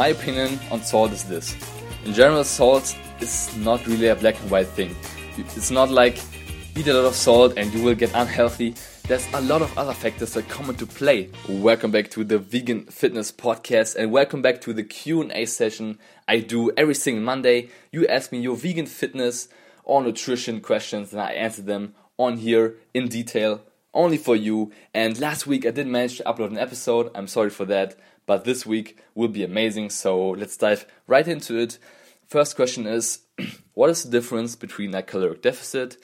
My opinion on salt is this. In general, salt is not really a black and white thing. It's not like eat a lot of salt and you will get unhealthy. There's a lot of other factors that come into play. Welcome back to the Vegan Fitness Podcast and welcome back to the Q&A session I do every single Monday. You ask me your vegan fitness or nutrition questions and I answer them on here in detail only for you. And last week I didn't manage to upload an episode. I'm sorry for that, but this week will be amazing. So let's dive right into it. First question is what is the difference between a caloric deficit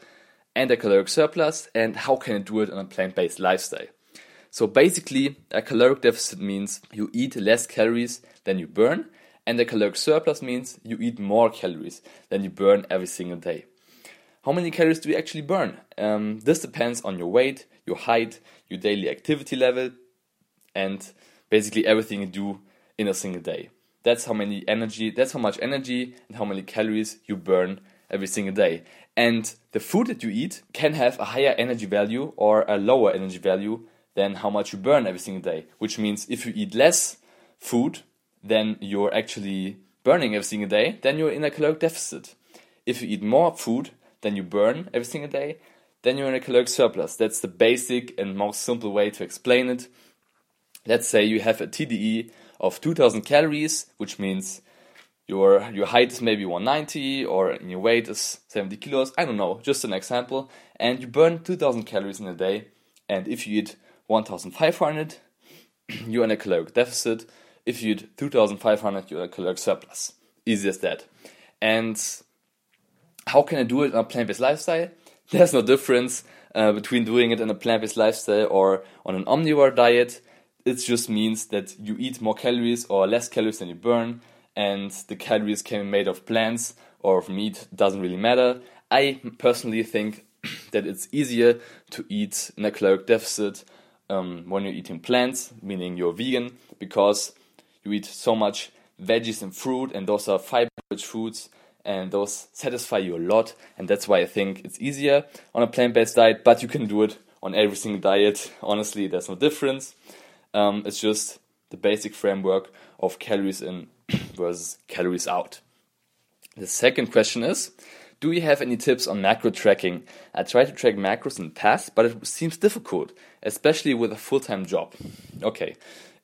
and a caloric surplus and how can you do it on a plant-based lifestyle? So basically, a caloric deficit means you eat less calories than you burn, and a caloric surplus means you eat more calories than you burn every single day. How many calories do you actually burn? Um, this depends on your weight, your height, your daily activity level, and basically everything you do in a single day. That's how many energy, that's how much energy and how many calories you burn every single day. And the food that you eat can have a higher energy value or a lower energy value than how much you burn every single day. Which means if you eat less food than you're actually burning every single day, then you're in a caloric deficit. If you eat more food than you burn every single day, then you're in a caloric surplus. That's the basic and most simple way to explain it. Let's say you have a TDEE of 2000 calories, which means your your height is maybe 190 or your weight is 70 kilos. I don't know, just an example. And you burn 2000 calories in a day. And if you eat 1500, you're in a caloric deficit. If you eat 2500, you're in a caloric surplus. Easy as that. And how can I do it on a plant based lifestyle? There's no difference uh, between doing it in a plant based lifestyle or on an omnivore diet. It just means that you eat more calories or less calories than you burn, and the calories can be made of plants or of meat, doesn't really matter. I personally think that it's easier to eat in a caloric deficit um, when you're eating plants, meaning you're vegan, because you eat so much veggies and fruit, and those are fiber rich foods and those satisfy you a lot. And that's why I think it's easier on a plant based diet, but you can do it on every single diet. Honestly, there's no difference. Um, it's just the basic framework of calories in versus calories out. The second question is Do you have any tips on macro tracking? I tried to track macros in the past, but it seems difficult, especially with a full time job. Okay,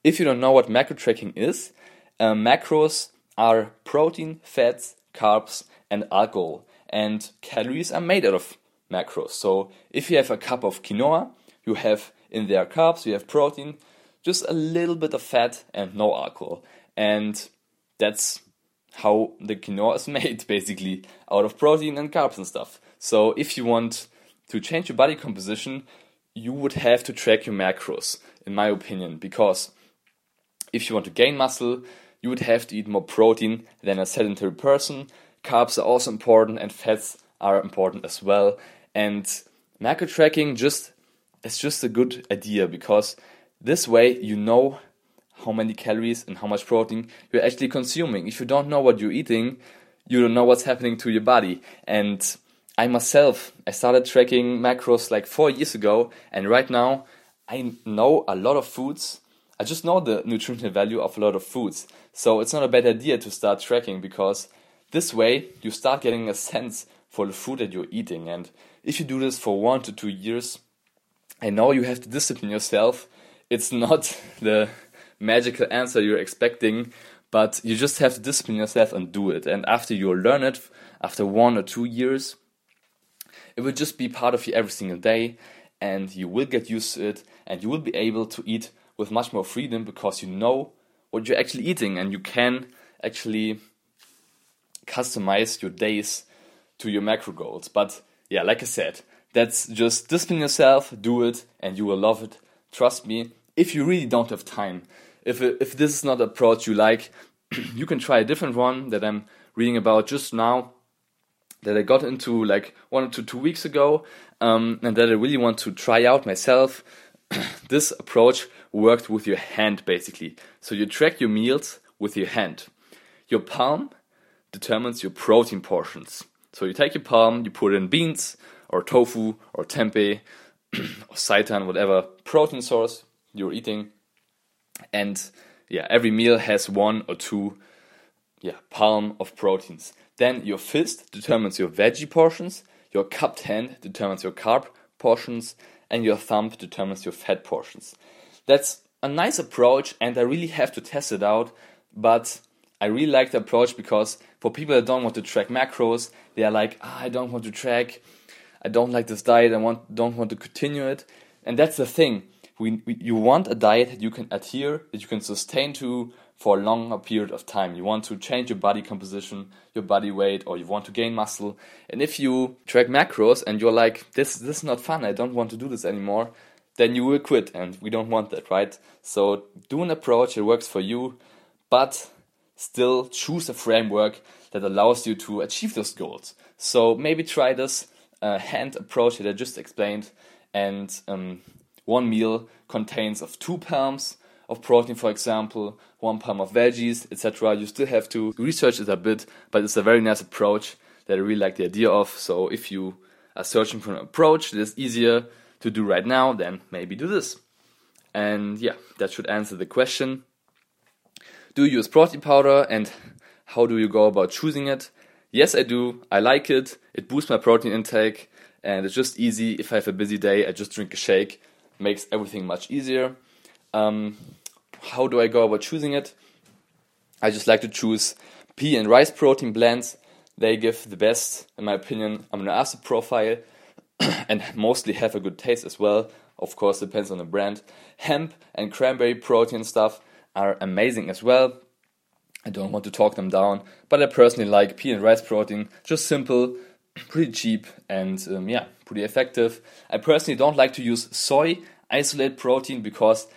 if you don't know what macro tracking is, uh, macros are protein, fats, carbs, and alcohol. And calories are made out of macros. So if you have a cup of quinoa, you have in there carbs, you have protein, just a little bit of fat, and no alcohol. And that's how the quinoa is made, basically, out of protein and carbs and stuff. So if you want to change your body composition, you would have to track your macros, in my opinion, because if you want to gain muscle, you would have to eat more protein than a sedentary person. Carbs are also important and fats are important as well. And macro tracking just is just a good idea because this way you know how many calories and how much protein you're actually consuming. If you don't know what you're eating, you don't know what's happening to your body. And I myself, I started tracking macros like four years ago, and right now I know a lot of foods I just know the nutritional value of a lot of foods. So it's not a bad idea to start tracking because this way you start getting a sense for the food that you're eating. And if you do this for one to two years, I know you have to discipline yourself. It's not the magical answer you're expecting, but you just have to discipline yourself and do it. And after you learn it, after one or two years, it will just be part of you every single day, and you will get used to it, and you will be able to eat with much more freedom because you know what you're actually eating and you can actually customize your days to your macro goals. But yeah, like I said, that's just discipline yourself, do it, and you will love it. Trust me. If you really don't have time, if if this is not an approach you like, you can try a different one that I'm reading about just now that I got into like one to two weeks ago, um, and that I really want to try out myself. this approach worked with your hand basically. So you track your meals with your hand. Your palm determines your protein portions. So you take your palm, you put in beans or tofu or tempeh or seitan, whatever protein source you're eating, and yeah, every meal has one or two yeah, palm of proteins. Then your fist determines your veggie portions, your cupped hand determines your carb portions, and your thumb determines your fat portions. That's a nice approach, and I really have to test it out. But I really like the approach because for people that don't want to track macros, they are like, ah, I don't want to track, I don't like this diet, I want, don't want to continue it. And that's the thing. We, we, you want a diet that you can adhere, that you can sustain to for a longer period of time. You want to change your body composition, your body weight, or you want to gain muscle. And if you track macros and you're like, this, this is not fun, I don't want to do this anymore, then you will quit. And we don't want that, right? So do an approach that works for you, but still choose a framework that allows you to achieve those goals. So maybe try this uh, hand approach that I just explained, and um, one meal contains of two palms of protein, for example, one palm of veggies, etc. You still have to research it a bit, but it's a very nice approach that I really like the idea of. So if you are searching for an approach that is easier to do right now, then maybe do this. And yeah, that should answer the question. Do you use protein powder and how do you go about choosing it? Yes, I do. I like it. It boosts my protein intake and it's just easy. If I have a busy day, I just drink a shake. Makes everything much easier. Um, how do I go about choosing it? I just like to choose pea and rice protein blends. They give the best, in my opinion, amino acid profile and mostly have a good taste as well. Of course, depends on the brand. Hemp and cranberry protein stuff are amazing as well. I don't want to talk them down, but I personally like pea and rice protein. Just simple, pretty cheap, and um, yeah, pretty effective. I personally don't like to use soy isolate protein because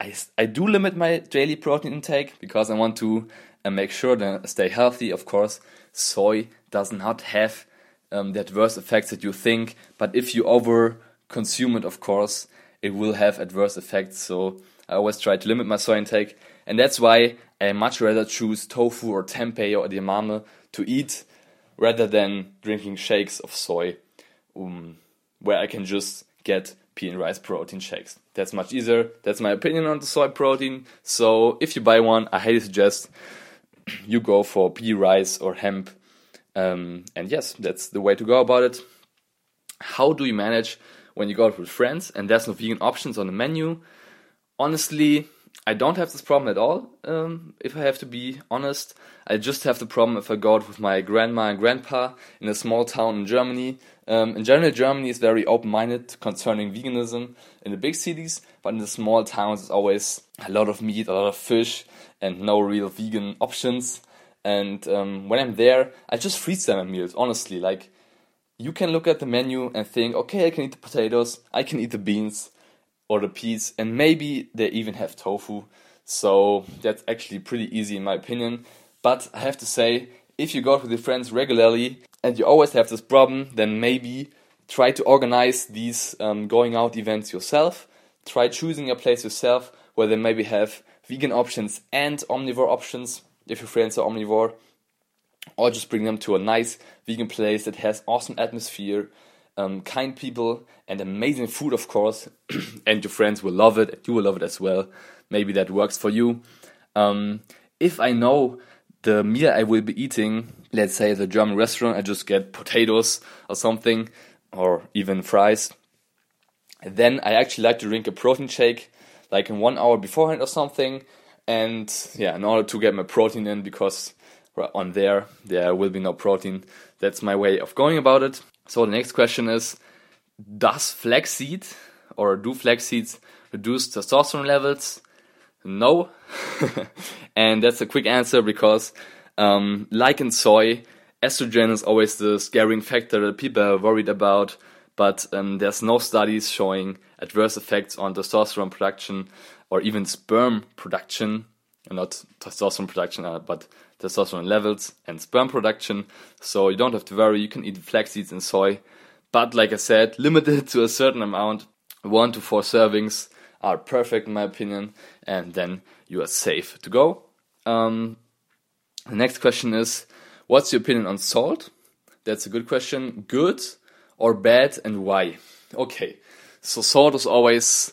I, I do limit my daily protein intake because I want to uh, make sure that I stay healthy. Of course, soy does not have um, the adverse effects that you think, but if you over consume it, of course, it will have adverse effects. So I always try to limit my soy intake, and that's why I much rather choose tofu or tempeh or edamame to eat rather than drinking shakes of soy, um, where I can just get pea and rice protein shakes. That's much easier. That's my opinion on the soy protein. So if you buy one, I highly suggest you go for pea, rice, or hemp. Um, and yes, that's the way to go about it. How do you manage when you go out with friends and there's no vegan options on the menu? Honestly, I don't have this problem at all, um, if I have to be honest. I just have the problem if I go out with my grandma and grandpa in a small town in Germany. Um, in general, Germany is very open minded concerning veganism in the big cities, but in the small towns, it's always a lot of meat, a lot of fish, and no real vegan options. And um, when I'm there, I just freeze them my meals, honestly. Like, you can look at the menu and think, okay, I can eat the potatoes, I can eat the beans or the peas, and maybe they even have tofu. So that's actually pretty easy in my opinion. But I have to say, if you go out with your friends regularly and you always have this problem, then maybe try to organize these um, going out events yourself. Try choosing a place yourself where they maybe have vegan options and omnivore options if your friends are omnivore. Or just bring them to a nice vegan place that has awesome atmosphere um, kind people, and amazing food, of course. and your friends will love it, you will love it as well. Maybe that works for you. Um, if I know the meal I will be eating, let's say a German restaurant, I just get potatoes or something, or even fries. Then I actually like to drink a protein shake, like in one hour beforehand or something. And yeah, in order to get my protein in, because on there there will be no protein. That's my way of going about it. So the next question is Does flaxseed or do flax seeds reduce testosterone levels? No. and that's a quick answer because, um, like in soy, estrogen is always the scaring factor that people are worried about. But um, there's no studies showing adverse effects on testosterone production or even sperm production, not testosterone production, uh, but testosterone levels, and sperm production. So you don't have to worry, you can eat flax seeds and soy. But like I said, limited to a certain amount. One to four servings are perfect in my opinion, and then you are safe to go. Um, the next question is What's your opinion on salt? That's a good question. Good or bad, and why? Okay, so salt is always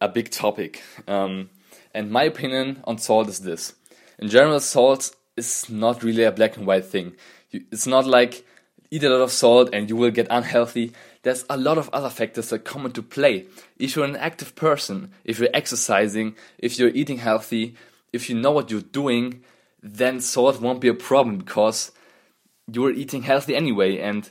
a big topic. Um, And my opinion on salt is this. In general, salt is not really a black and white thing. It's not like eat a lot of salt and you will get unhealthy. There's a lot of other factors that come into play. If you're an active person, if you're exercising, if you're eating healthy, if you know what you're doing, then salt won't be a problem because you're eating healthy anyway. And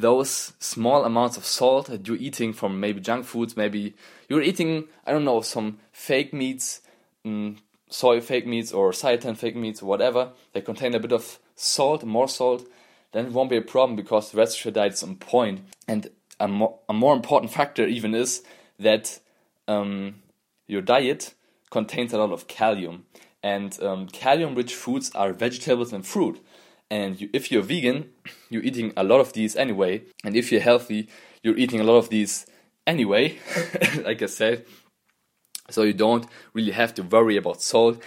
those small amounts of salt that you're eating from maybe junk foods, maybe you're eating, I don't know, some fake meats, mm, soy fake meats or seitan fake meats or whatever, they contain a bit of salt, more salt, then it won't be a problem because the rest of your diet is on point. And a, mo- a more important factor even is that um, your diet contains a lot of kalium. And um, kalium rich foods are vegetables and fruit. And you, if you're vegan, you're eating a lot of these anyway. And if you're healthy, you're eating a lot of these anyway, like I said. So you don't really have to worry about salt.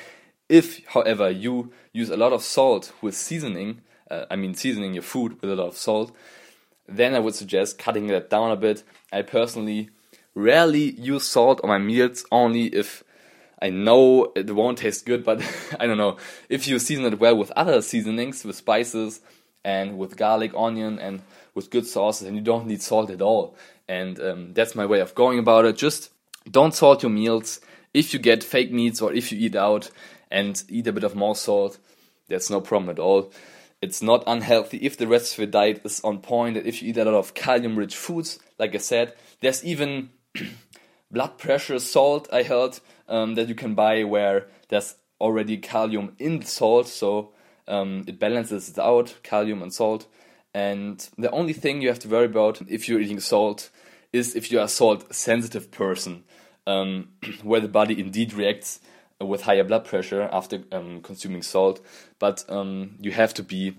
If, however, you use a lot of salt with seasoning, uh, I mean seasoning your food with a lot of salt, then I would suggest cutting that down a bit. I personally rarely use salt on my meals, only if I know it won't taste good, but I don't know. If you season it well with other seasonings, with spices and with garlic, onion, and with good sauces, and you don't need salt at all. And um, that's my way of going about it. Just don't salt your meals. If you get fake meats or if you eat out and eat a bit of more salt, that's no problem at all. It's not unhealthy if the rest of your diet is on point if you eat a lot of kalium rich foods. Like I said, there's even blood pressure salt I heard um, that you can buy where there's already kalium in salt, so um, it balances it out, kalium and salt. And the only thing you have to worry about if you're eating salt is if you're a salt sensitive person, um, where the body indeed reacts with higher blood pressure after um, consuming salt. But um, you have to be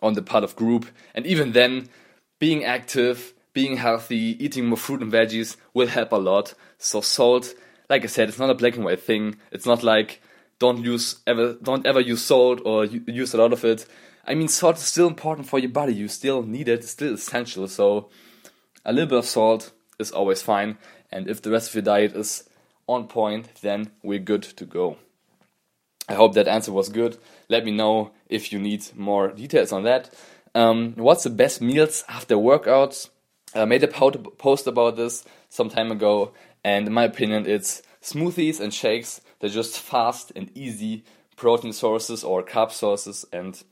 on the part of group, and even then, being active, being healthy, eating more fruit and veggies will help a lot. So salt, like I said, it's not a black and white thing. It's not like don't use ever don't ever use salt or use a lot of it. I mean, salt is still important for your body. You still need it. It's still essential. So a little bit of salt is always fine. And if the rest of your diet is on point, then we're good to go. I hope that answer was good. Let me know if you need more details on that. Um, what's the best meals after workouts? I made a post about this some time ago, and in my opinion, it's smoothies and shakes. They're just fast and easy protein sources or carb sources, and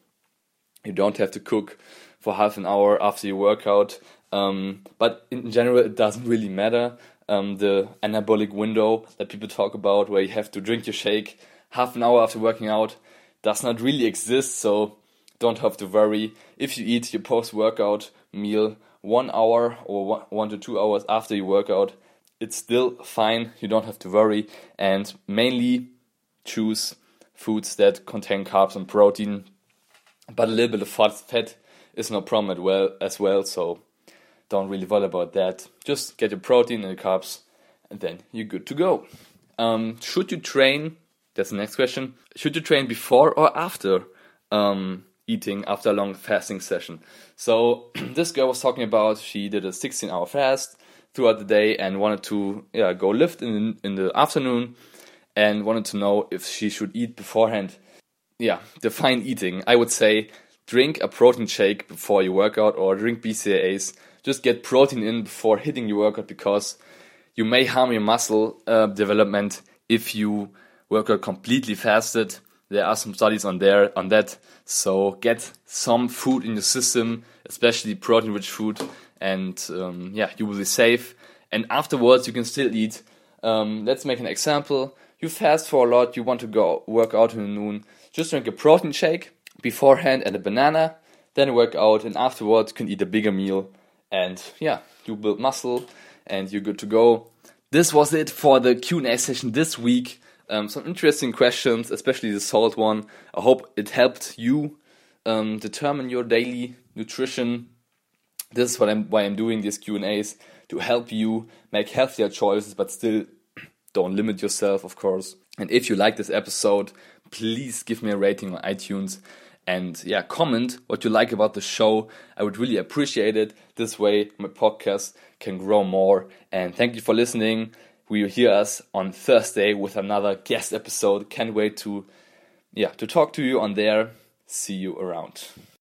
you don't have to cook for half an hour after your workout. Um, but in general, it doesn't really matter. Um, the anabolic window that people talk about, where you have to drink your shake half an hour after working out, does not really exist. So don't have to worry if you eat your post workout meal one hour or one to two hours after your workout. It's still fine. You don't have to worry, and mainly choose foods that contain carbs and protein, but a little bit of fat is no problem well. As well, so don't really worry about that. Just get your protein and your carbs, and then you're good to go. Um, should you train? That's the next question. Should you train before or after um, eating after a long fasting session? So this girl was talking about she did a 16-hour fast throughout the day and wanted to yeah go lift in in the afternoon and wanted to know if she should eat beforehand. Yeah, define eating. I would say drink a protein shake before your workout or drink BCAAs just get protein in before hitting your workout because you may harm your muscle uh, development if you work out completely fasted. There are some studies on there on that. So get some food in your system, especially protein-rich food, and um, yeah, you will be safe. And afterwards, you can still eat. Um, let's make an example. You fast for a lot. You want to go work out in the noon. Just drink a protein shake beforehand and a banana. Then work out, and afterwards, you can eat a bigger meal and yeah, you build muscle and you're good to go. This was it for the Q&A session this week. Um, some interesting questions, especially the salt one. I hope it helped you um, determine your daily nutrition. This is what I'm, why I'm doing these Q&As to help you make healthier choices, but still don't limit yourself, of course. And if you like this episode, please give me a rating on iTunes and yeah, comment what you like about the show. I would really appreciate it. This way, my podcast can grow more. And thank you for listening. we will hear us on Thursday with another guest episode. Can't wait to yeah to talk to you on there. See you around.